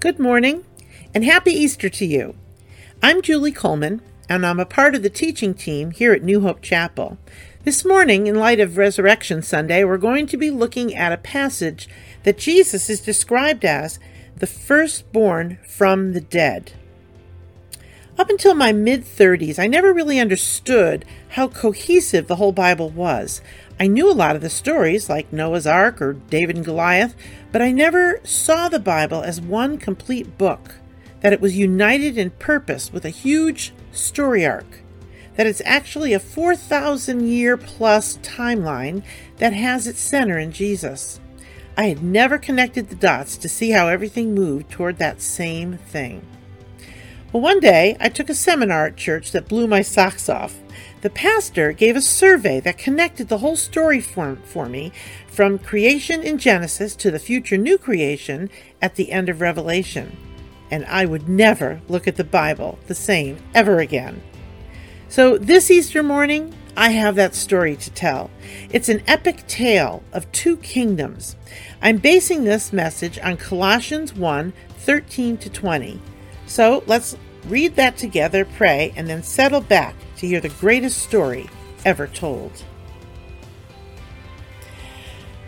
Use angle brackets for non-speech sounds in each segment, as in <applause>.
Good morning, and happy Easter to you. I'm Julie Coleman, and I'm a part of the teaching team here at New Hope Chapel. This morning, in light of Resurrection Sunday, we're going to be looking at a passage that Jesus is described as the firstborn from the dead. Up until my mid 30s, I never really understood how cohesive the whole Bible was. I knew a lot of the stories, like Noah's Ark or David and Goliath, but I never saw the Bible as one complete book, that it was united in purpose with a huge story arc, that it's actually a 4,000 year plus timeline that has its center in Jesus. I had never connected the dots to see how everything moved toward that same thing. Well, one day I took a seminar at church that blew my socks off. The pastor gave a survey that connected the whole story for, for me from creation in Genesis to the future new creation at the end of Revelation. And I would never look at the Bible the same ever again. So this Easter morning, I have that story to tell. It's an epic tale of two kingdoms. I'm basing this message on Colossians 1 13 to 20. So let's read that together, pray, and then settle back to hear the greatest story ever told.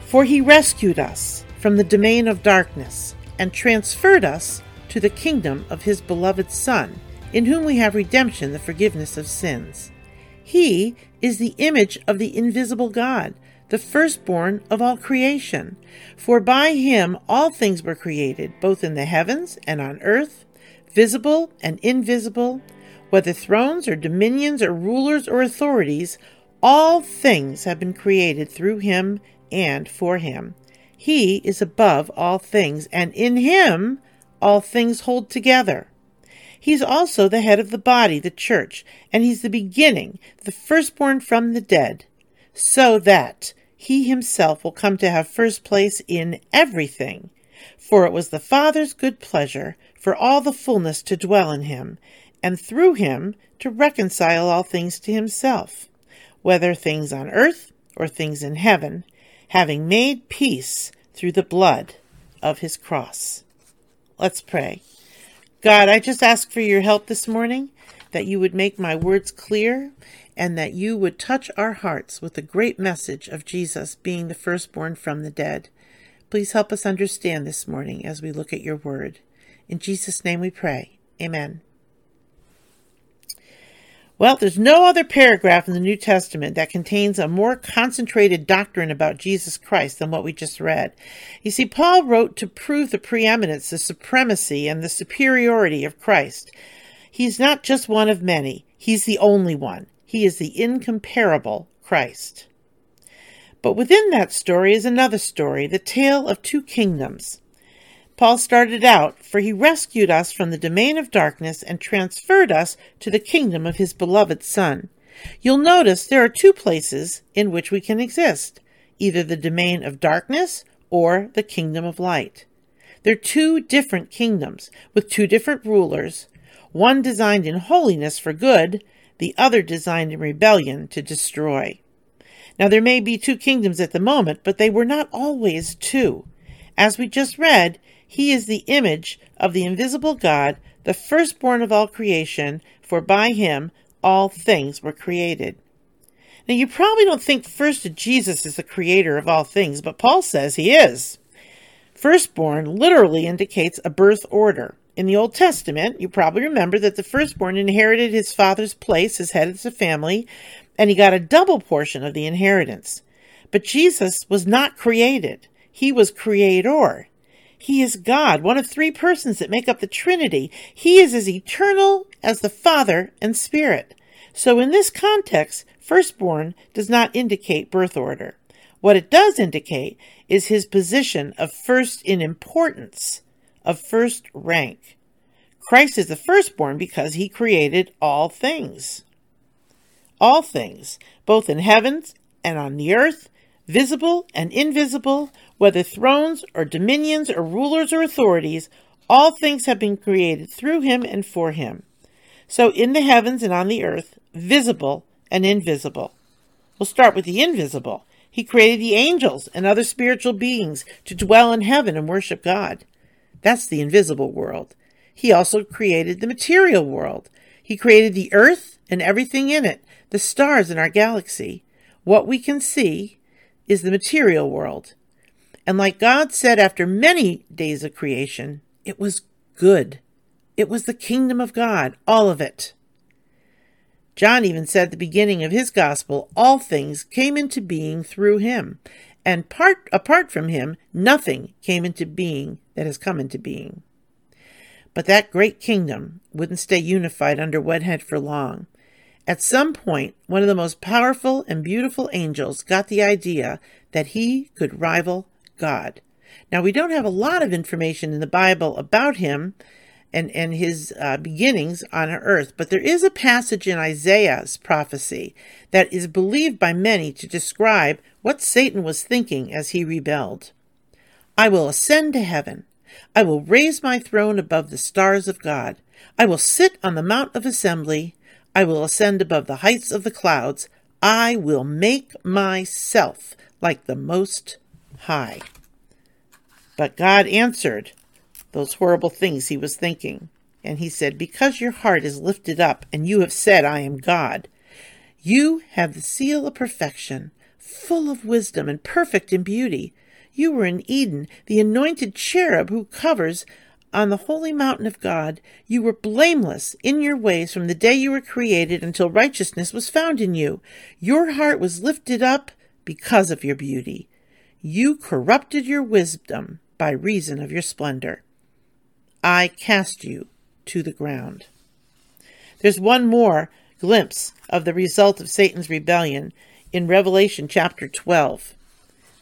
For he rescued us from the domain of darkness and transferred us to the kingdom of his beloved Son, in whom we have redemption, the forgiveness of sins. He is the image of the invisible God, the firstborn of all creation. For by him all things were created, both in the heavens and on earth visible and invisible, whether thrones or dominions or rulers or authorities, all things have been created through him and for him. He is above all things, and in him all things hold together. He's also the head of the body, the church, and he's the beginning, the firstborn from the dead, so that he himself will come to have first place in everything. For it was the Father's good pleasure for all the fullness to dwell in him, and through him to reconcile all things to himself, whether things on earth or things in heaven, having made peace through the blood of his cross. Let's pray. God, I just ask for your help this morning, that you would make my words clear, and that you would touch our hearts with the great message of Jesus being the firstborn from the dead. Please help us understand this morning as we look at your word. In Jesus' name we pray. Amen. Well, there's no other paragraph in the New Testament that contains a more concentrated doctrine about Jesus Christ than what we just read. You see, Paul wrote to prove the preeminence, the supremacy, and the superiority of Christ. He's not just one of many, he's the only one. He is the incomparable Christ. But within that story is another story, the tale of two kingdoms. Paul started out, for he rescued us from the domain of darkness and transferred us to the kingdom of his beloved Son. You'll notice there are two places in which we can exist either the domain of darkness or the kingdom of light. They're two different kingdoms with two different rulers, one designed in holiness for good, the other designed in rebellion to destroy. Now, there may be two kingdoms at the moment, but they were not always two. As we just read, he is the image of the invisible God, the firstborn of all creation, for by him all things were created. Now, you probably don't think first of Jesus is the creator of all things, but Paul says he is. Firstborn literally indicates a birth order. In the Old Testament, you probably remember that the firstborn inherited his father's place as head of the family, and he got a double portion of the inheritance. But Jesus was not created, he was creator. He is God, one of three persons that make up the Trinity. He is as eternal as the Father and Spirit. So in this context, firstborn does not indicate birth order. What it does indicate is his position of first in importance, of first rank. Christ is the firstborn because he created all things. All things, both in heavens and on the earth, visible and invisible, whether thrones or dominions or rulers or authorities, all things have been created through him and for him. So in the heavens and on the earth, visible and invisible. We'll start with the invisible. He created the angels and other spiritual beings to dwell in heaven and worship God. That's the invisible world. He also created the material world. He created the earth and everything in it, the stars in our galaxy. What we can see is the material world. And like God said after many days of creation, it was good. It was the kingdom of God, all of it. John even said at the beginning of his gospel, all things came into being through him, and part, apart from him, nothing came into being that has come into being. But that great kingdom wouldn't stay unified under one head for long. At some point, one of the most powerful and beautiful angels got the idea that he could rival God. Now, we don't have a lot of information in the Bible about him and, and his uh, beginnings on earth, but there is a passage in Isaiah's prophecy that is believed by many to describe what Satan was thinking as he rebelled. I will ascend to heaven. I will raise my throne above the stars of God. I will sit on the mount of assembly. I will ascend above the heights of the clouds. I will make myself like the Most High. But God answered those horrible things he was thinking. And he said, Because your heart is lifted up, and you have said, I am God, you have the seal of perfection, full of wisdom and perfect in beauty. You were in Eden, the anointed cherub who covers on the holy mountain of God. You were blameless in your ways from the day you were created until righteousness was found in you. Your heart was lifted up because of your beauty. You corrupted your wisdom by reason of your splendor. I cast you to the ground. There's one more glimpse of the result of Satan's rebellion in Revelation chapter 12.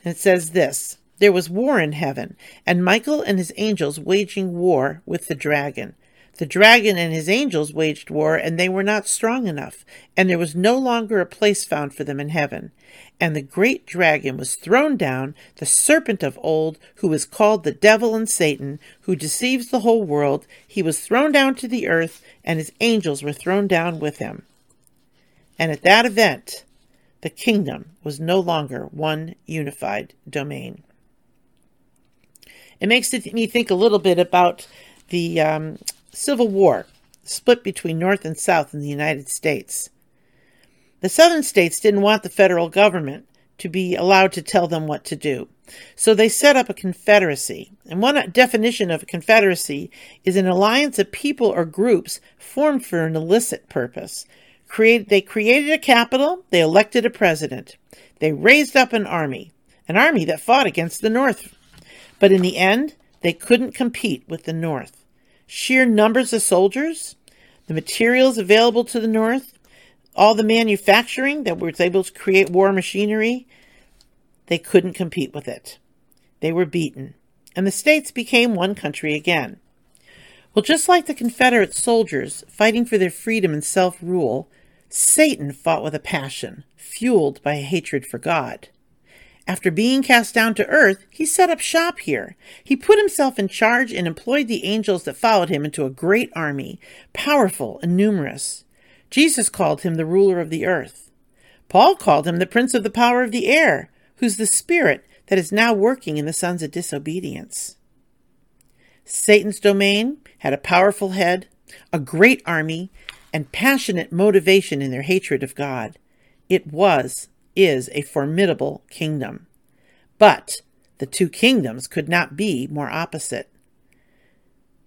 And it says this There was war in heaven, and Michael and his angels waging war with the dragon. The dragon and his angels waged war, and they were not strong enough, and there was no longer a place found for them in heaven. And the great dragon was thrown down, the serpent of old, who is called the devil and Satan, who deceives the whole world. He was thrown down to the earth, and his angels were thrown down with him. And at that event, the kingdom was no longer one unified domain. It makes me think a little bit about the um, Civil War, split between North and South in the United States. The Southern states didn't want the federal government to be allowed to tell them what to do. So they set up a confederacy. And one definition of a confederacy is an alliance of people or groups formed for an illicit purpose. Create, they created a capital, they elected a president. They raised up an army, an army that fought against the North. But in the end, they couldn't compete with the North sheer numbers of soldiers, the materials available to the North, all the manufacturing that was able to create war machinery, they couldn't compete with it. They were beaten, and the states became one country again. Well, just like the Confederate soldiers fighting for their freedom and self rule, Satan fought with a passion, fueled by a hatred for God. After being cast down to earth, he set up shop here. He put himself in charge and employed the angels that followed him into a great army, powerful and numerous. Jesus called him the ruler of the earth. Paul called him the prince of the power of the air, who's the spirit that is now working in the sons of disobedience. Satan's domain had a powerful head, a great army, and passionate motivation in their hatred of God. It was is a formidable kingdom. But the two kingdoms could not be more opposite.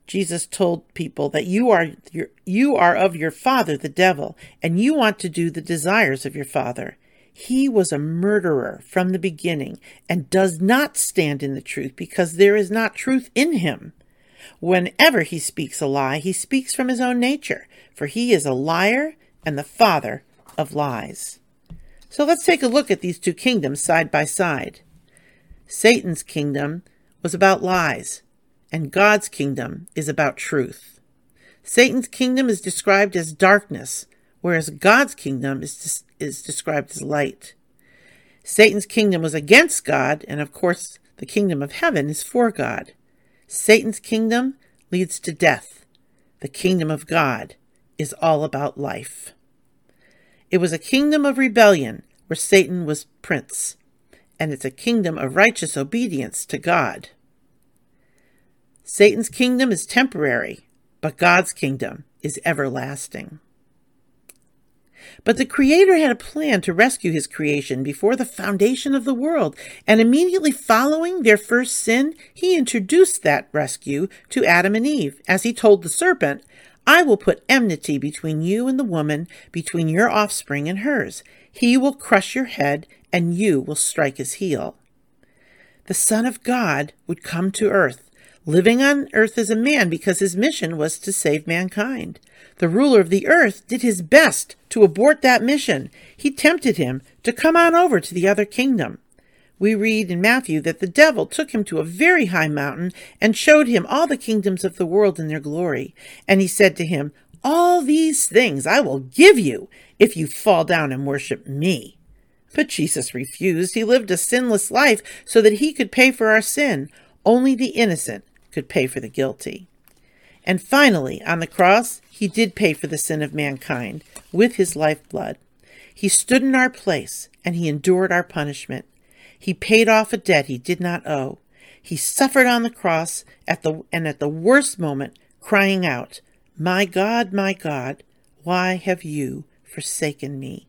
Jesus told people that you are your, you are of your father the devil and you want to do the desires of your father. He was a murderer from the beginning and does not stand in the truth because there is not truth in him. Whenever he speaks a lie, he speaks from his own nature, for he is a liar and the father of lies. So let's take a look at these two kingdoms side by side. Satan's kingdom was about lies, and God's kingdom is about truth. Satan's kingdom is described as darkness, whereas God's kingdom is, is described as light. Satan's kingdom was against God, and of course, the kingdom of heaven is for God. Satan's kingdom leads to death. The kingdom of God is all about life. It was a kingdom of rebellion where Satan was prince, and it's a kingdom of righteous obedience to God. Satan's kingdom is temporary, but God's kingdom is everlasting. But the Creator had a plan to rescue His creation before the foundation of the world, and immediately following their first sin, He introduced that rescue to Adam and Eve, as He told the serpent, I will put enmity between you and the woman, between your offspring and hers. He will crush your head, and you will strike his heel. The Son of God would come to earth, living on earth as a man because his mission was to save mankind. The ruler of the earth did his best to abort that mission. He tempted him to come on over to the other kingdom. We read in Matthew that the devil took him to a very high mountain and showed him all the kingdoms of the world in their glory. And he said to him, All these things I will give you if you fall down and worship me. But Jesus refused. He lived a sinless life so that he could pay for our sin. Only the innocent could pay for the guilty. And finally, on the cross, he did pay for the sin of mankind with his lifeblood. He stood in our place and he endured our punishment. He paid off a debt he did not owe. He suffered on the cross at the and at the worst moment crying out, "My God, my God, why have you forsaken me?"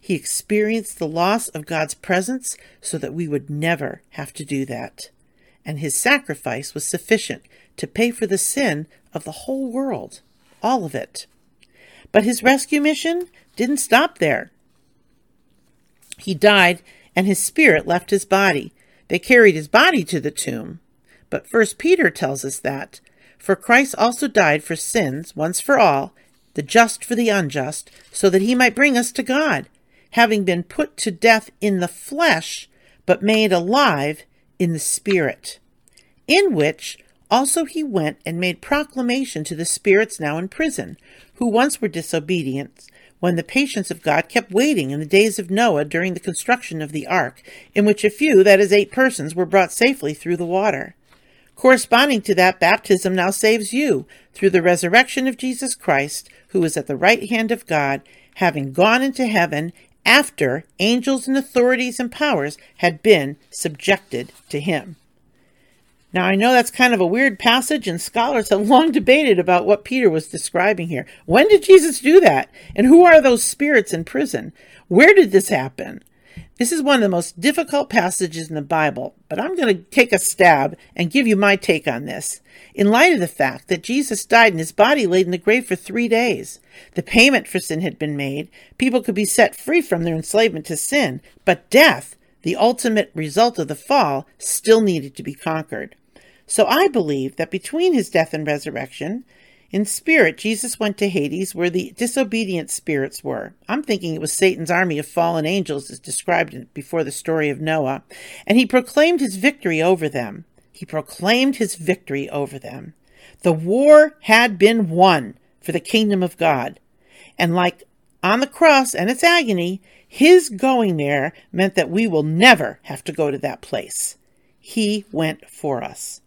He experienced the loss of God's presence so that we would never have to do that and his sacrifice was sufficient to pay for the sin of the whole world, all of it. But his rescue mission didn't stop there. He died, and his spirit left his body. They carried his body to the tomb. But First Peter tells us that, for Christ also died for sins once for all, the just for the unjust, so that he might bring us to God, having been put to death in the flesh, but made alive in the Spirit, in which also he went and made proclamation to the spirits now in prison, who once were disobedient, when the patience of God kept waiting in the days of Noah during the construction of the ark, in which a few, that is, eight persons, were brought safely through the water. Corresponding to that, baptism now saves you through the resurrection of Jesus Christ, who is at the right hand of God, having gone into heaven after angels and authorities and powers had been subjected to him. Now, I know that's kind of a weird passage, and scholars have <laughs> long debated about what Peter was describing here. When did Jesus do that? And who are those spirits in prison? Where did this happen? This is one of the most difficult passages in the Bible, but I'm going to take a stab and give you my take on this. In light of the fact that Jesus died and his body laid in the grave for three days, the payment for sin had been made, people could be set free from their enslavement to sin, but death, the ultimate result of the fall, still needed to be conquered. So I believe that between his death and resurrection, in spirit, Jesus went to Hades where the disobedient spirits were. I'm thinking it was Satan's army of fallen angels as described before the story of Noah. And he proclaimed his victory over them. He proclaimed his victory over them. The war had been won for the kingdom of God. And like on the cross and its agony, his going there meant that we will never have to go to that place. He went for us.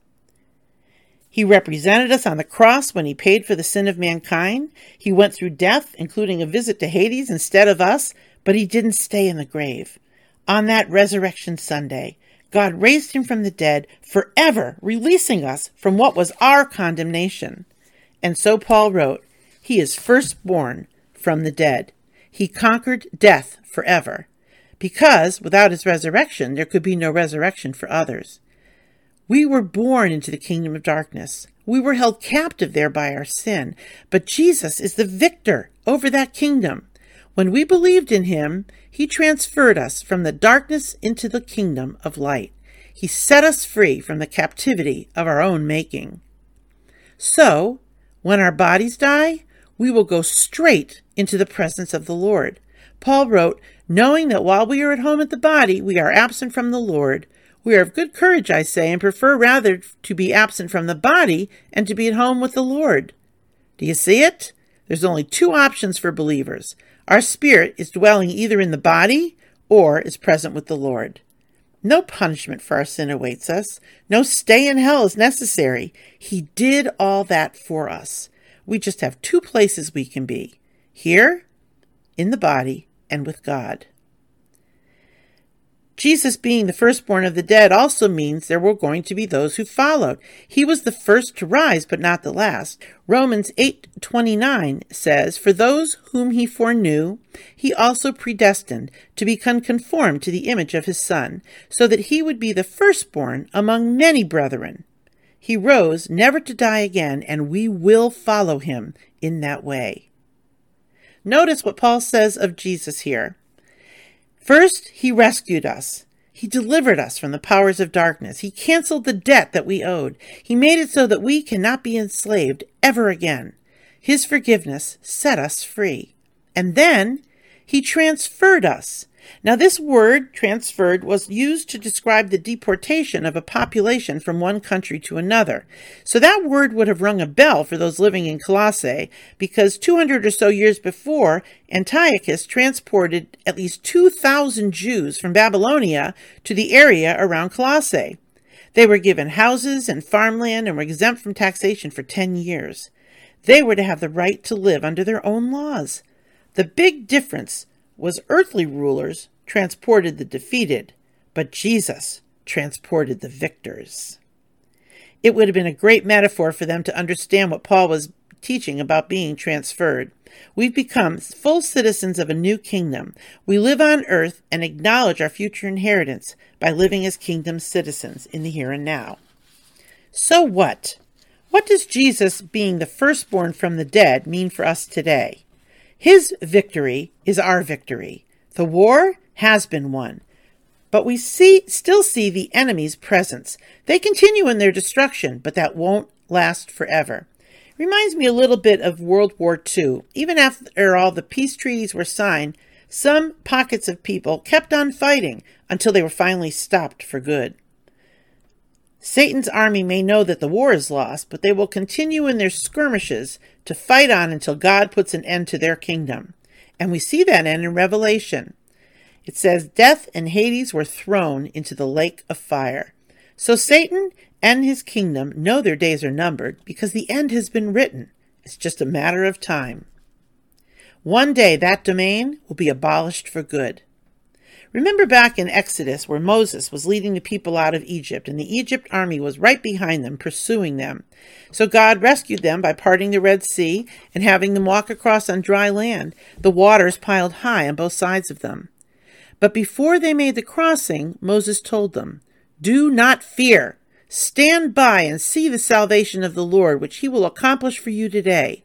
He represented us on the cross when he paid for the sin of mankind. He went through death, including a visit to Hades instead of us, but he didn't stay in the grave. On that resurrection Sunday, God raised him from the dead, forever releasing us from what was our condemnation. And so Paul wrote, He is firstborn from the dead. He conquered death forever. Because without his resurrection, there could be no resurrection for others. We were born into the kingdom of darkness. We were held captive there by our sin. But Jesus is the victor over that kingdom. When we believed in him, he transferred us from the darkness into the kingdom of light. He set us free from the captivity of our own making. So, when our bodies die, we will go straight into the presence of the Lord. Paul wrote, knowing that while we are at home at the body, we are absent from the Lord. We are of good courage, I say, and prefer rather to be absent from the body and to be at home with the Lord. Do you see it? There's only two options for believers. Our spirit is dwelling either in the body or is present with the Lord. No punishment for our sin awaits us. No stay in hell is necessary. He did all that for us. We just have two places we can be here, in the body, and with God. Jesus being the firstborn of the dead also means there were going to be those who followed. He was the first to rise, but not the last. Romans 8:29 says, "For those whom he foreknew, he also predestined to become conformed to the image of his son, so that he would be the firstborn among many brethren." He rose never to die again, and we will follow him in that way. Notice what Paul says of Jesus here. First, he rescued us. He delivered us from the powers of darkness. He canceled the debt that we owed. He made it so that we cannot be enslaved ever again. His forgiveness set us free. And then he transferred us. Now, this word, transferred, was used to describe the deportation of a population from one country to another. So that word would have rung a bell for those living in Colossae, because 200 or so years before, Antiochus transported at least 2,000 Jews from Babylonia to the area around Colossae. They were given houses and farmland and were exempt from taxation for 10 years. They were to have the right to live under their own laws. The big difference was earthly rulers transported the defeated, but Jesus transported the victors. It would have been a great metaphor for them to understand what Paul was teaching about being transferred. We've become full citizens of a new kingdom. We live on earth and acknowledge our future inheritance by living as kingdom citizens in the here and now. So what? What does Jesus being the firstborn from the dead mean for us today? His victory is our victory. The war has been won. But we see, still see the enemy's presence. They continue in their destruction, but that won't last forever. Reminds me a little bit of World War II. Even after all the peace treaties were signed, some pockets of people kept on fighting until they were finally stopped for good. Satan's army may know that the war is lost, but they will continue in their skirmishes to fight on until God puts an end to their kingdom. And we see that end in Revelation. It says, Death and Hades were thrown into the lake of fire. So Satan and his kingdom know their days are numbered because the end has been written. It's just a matter of time. One day that domain will be abolished for good. Remember back in Exodus where Moses was leading the people out of Egypt and the Egypt army was right behind them, pursuing them. So God rescued them by parting the Red Sea and having them walk across on dry land, the waters piled high on both sides of them. But before they made the crossing, Moses told them, Do not fear. Stand by and see the salvation of the Lord, which he will accomplish for you today.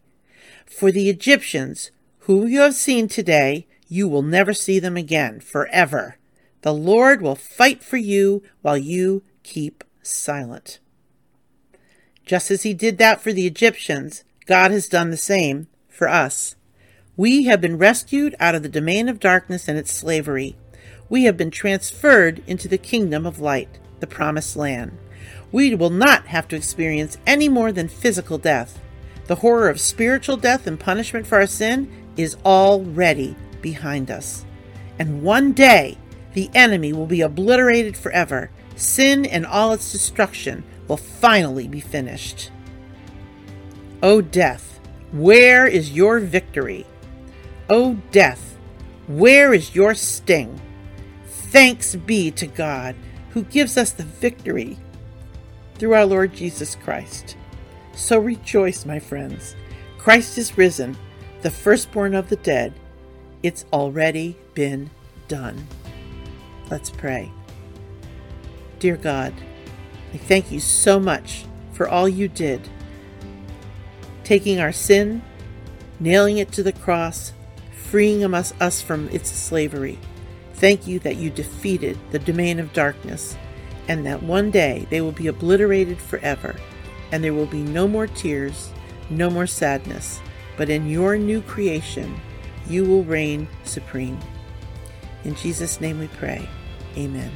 For the Egyptians, whom you have seen today, you will never see them again forever. The Lord will fight for you while you keep silent. Just as he did that for the Egyptians, God has done the same for us. We have been rescued out of the domain of darkness and its slavery. We have been transferred into the kingdom of light, the promised land. We will not have to experience any more than physical death. The horror of spiritual death and punishment for our sin is already behind us. And one day, the enemy will be obliterated forever. Sin and all its destruction will finally be finished. O death, where is your victory? O death, where is your sting? Thanks be to God who gives us the victory through our Lord Jesus Christ. So rejoice, my friends. Christ is risen, the firstborn of the dead it's already been done. Let's pray. Dear God, I thank you so much for all you did, taking our sin, nailing it to the cross, freeing us, from its slavery. Thank you that you defeated the domain of darkness, and that one day they will be obliterated forever, and there will be no more tears, no more sadness, but in your new creation, you will reign supreme. In Jesus' name we pray. Amen.